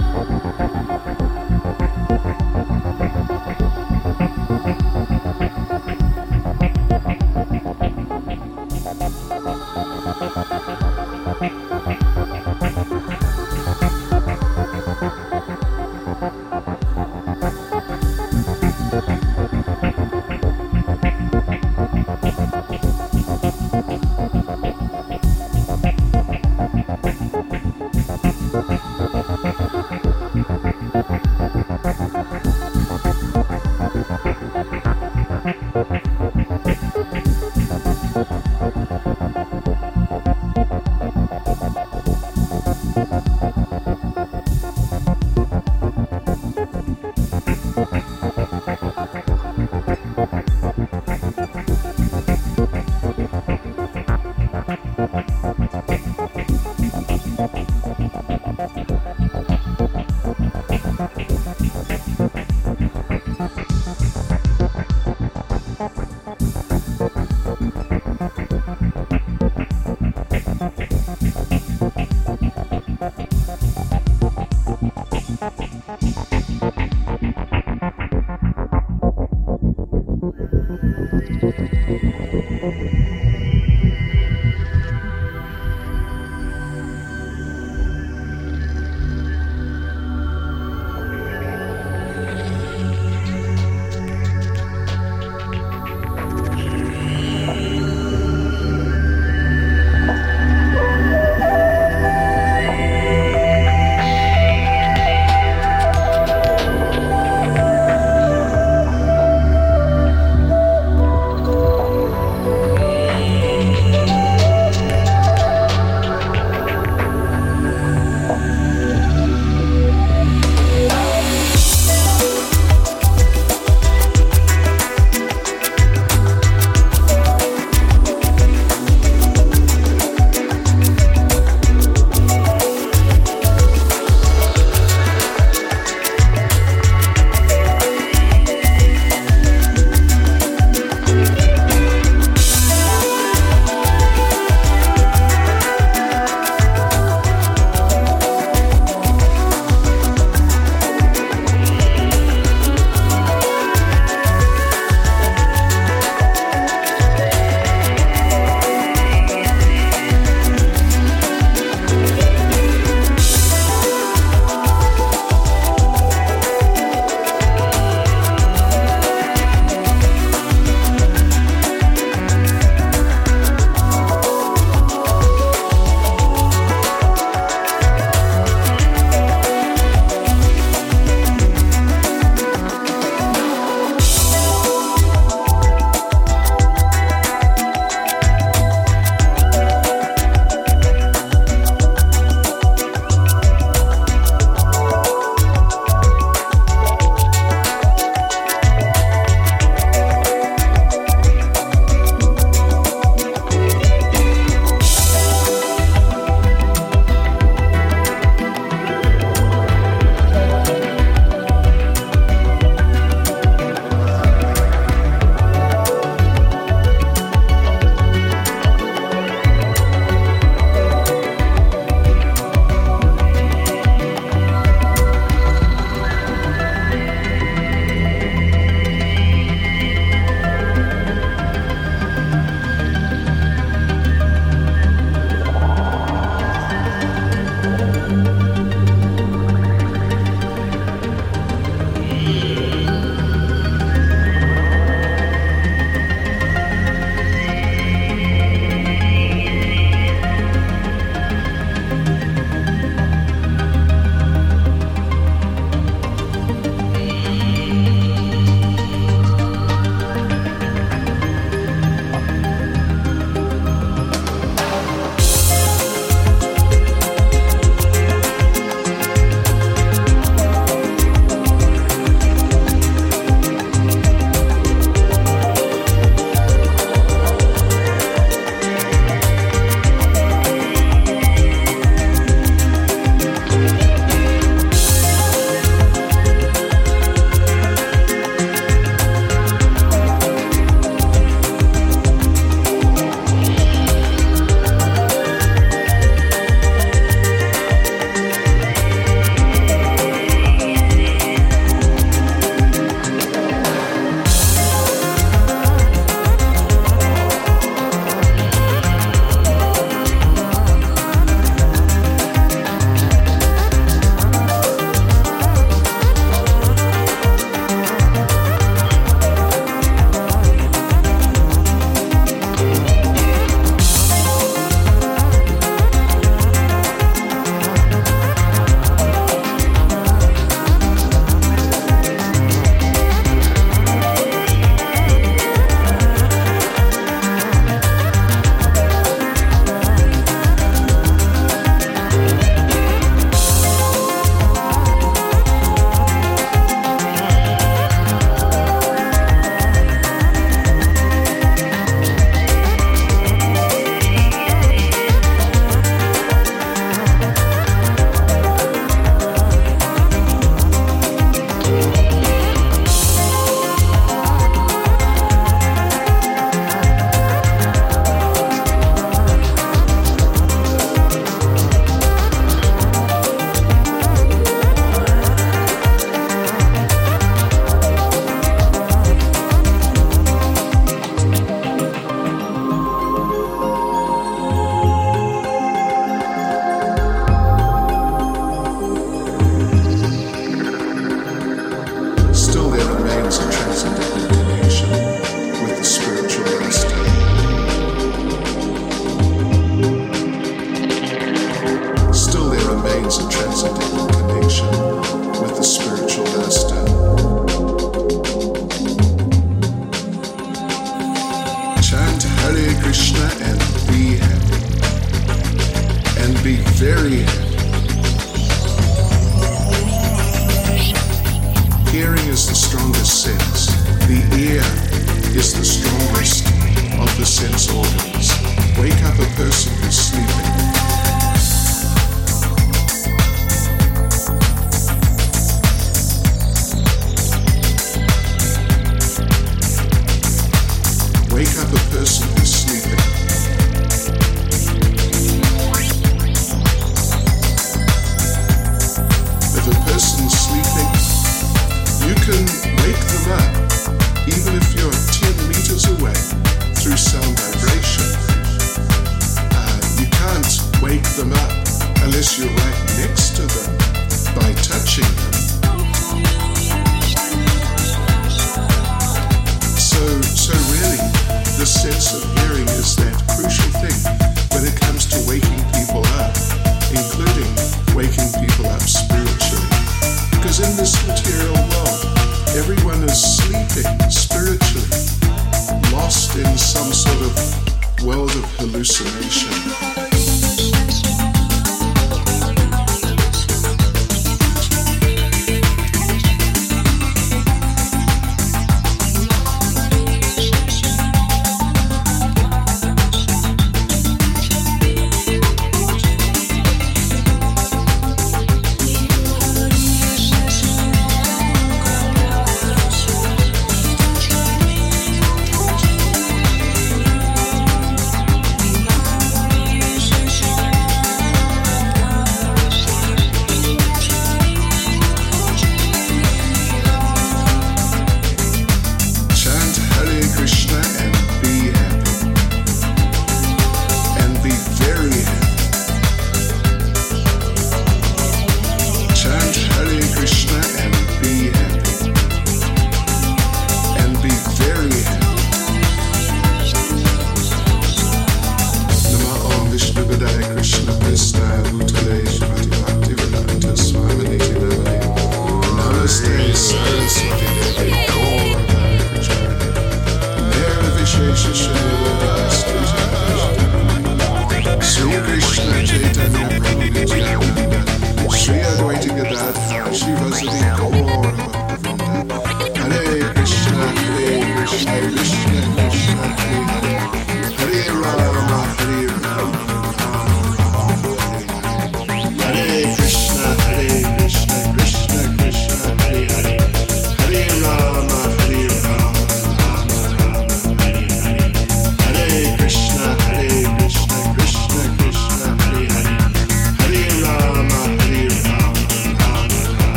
Okay.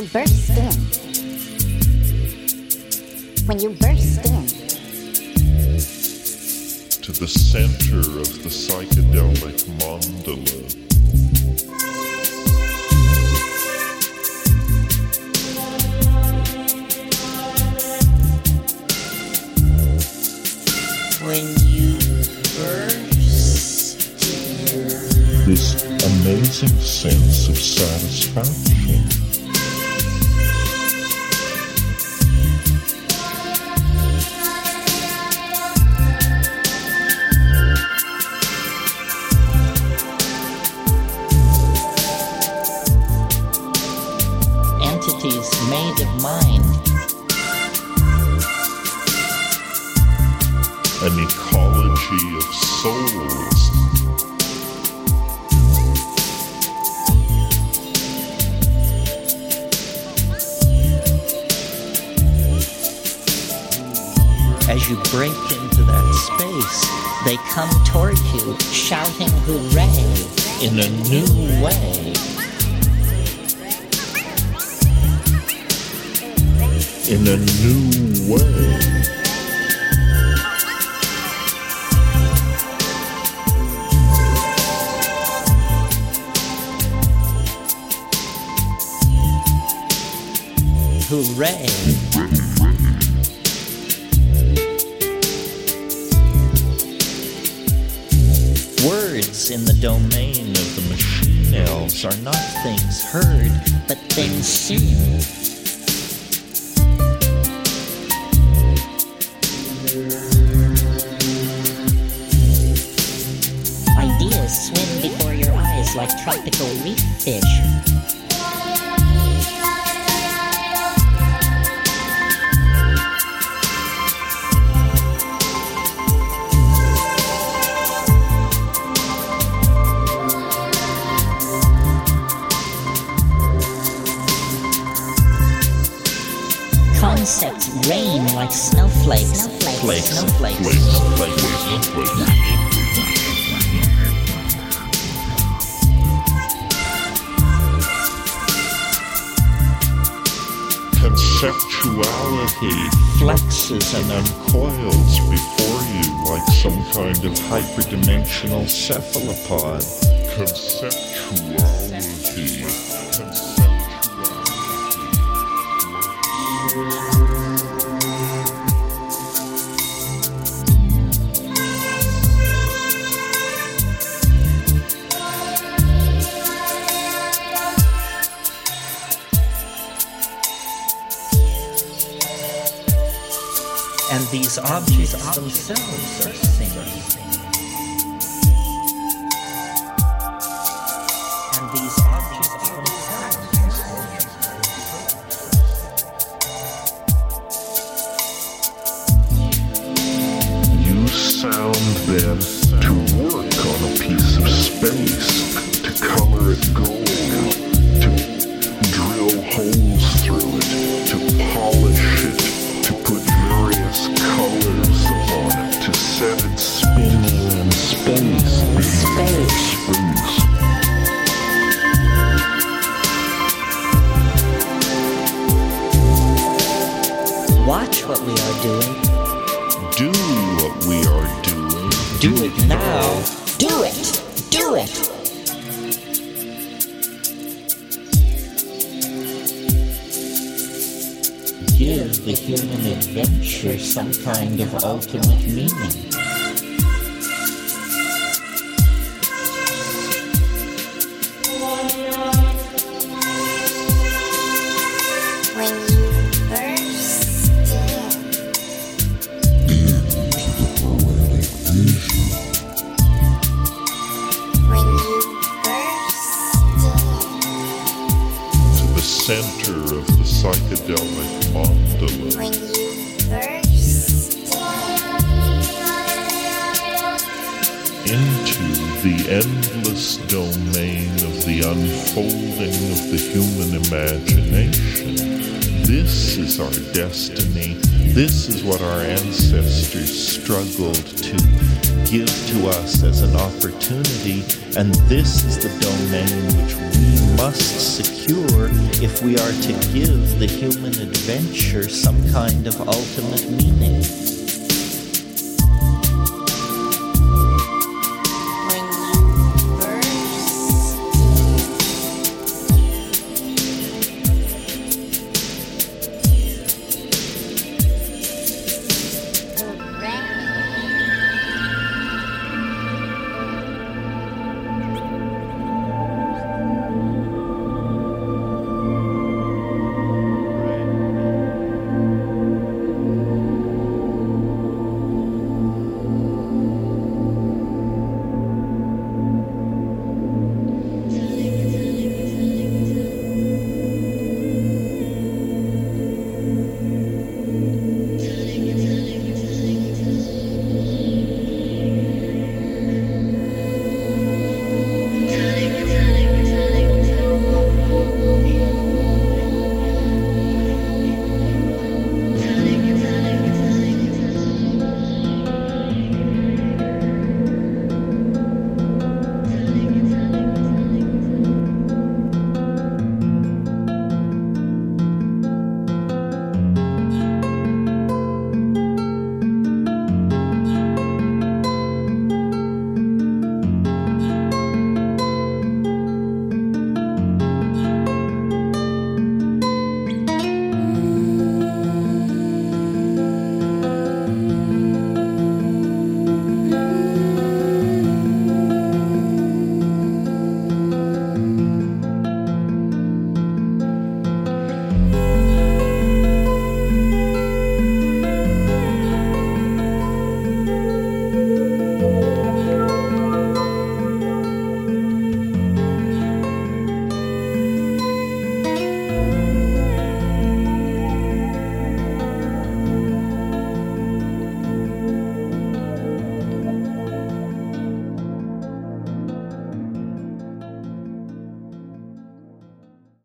you burst in. When you burst in. to the center of the psychedelic mandala. As you break into that space, they come toward you, shouting hooray in a new way. In a new way. Hooray! In the domain of the machine elves are not things heard, but things seen. Ideas swim before your eyes like tropical reef hyperdimensional cephalopod. Conceptuality. And these objects themselves are singing. These. Objects themselves Use sound then to work on a piece of space, to color it gold, to drill holes what we are doing. Do what we are doing. Do it now. Do it. Do it. Give the human adventure some kind of ultimate meaning. Struggled to give to us as an opportunity, and this is the domain which we must secure if we are to give the human adventure some kind of ultimate meaning.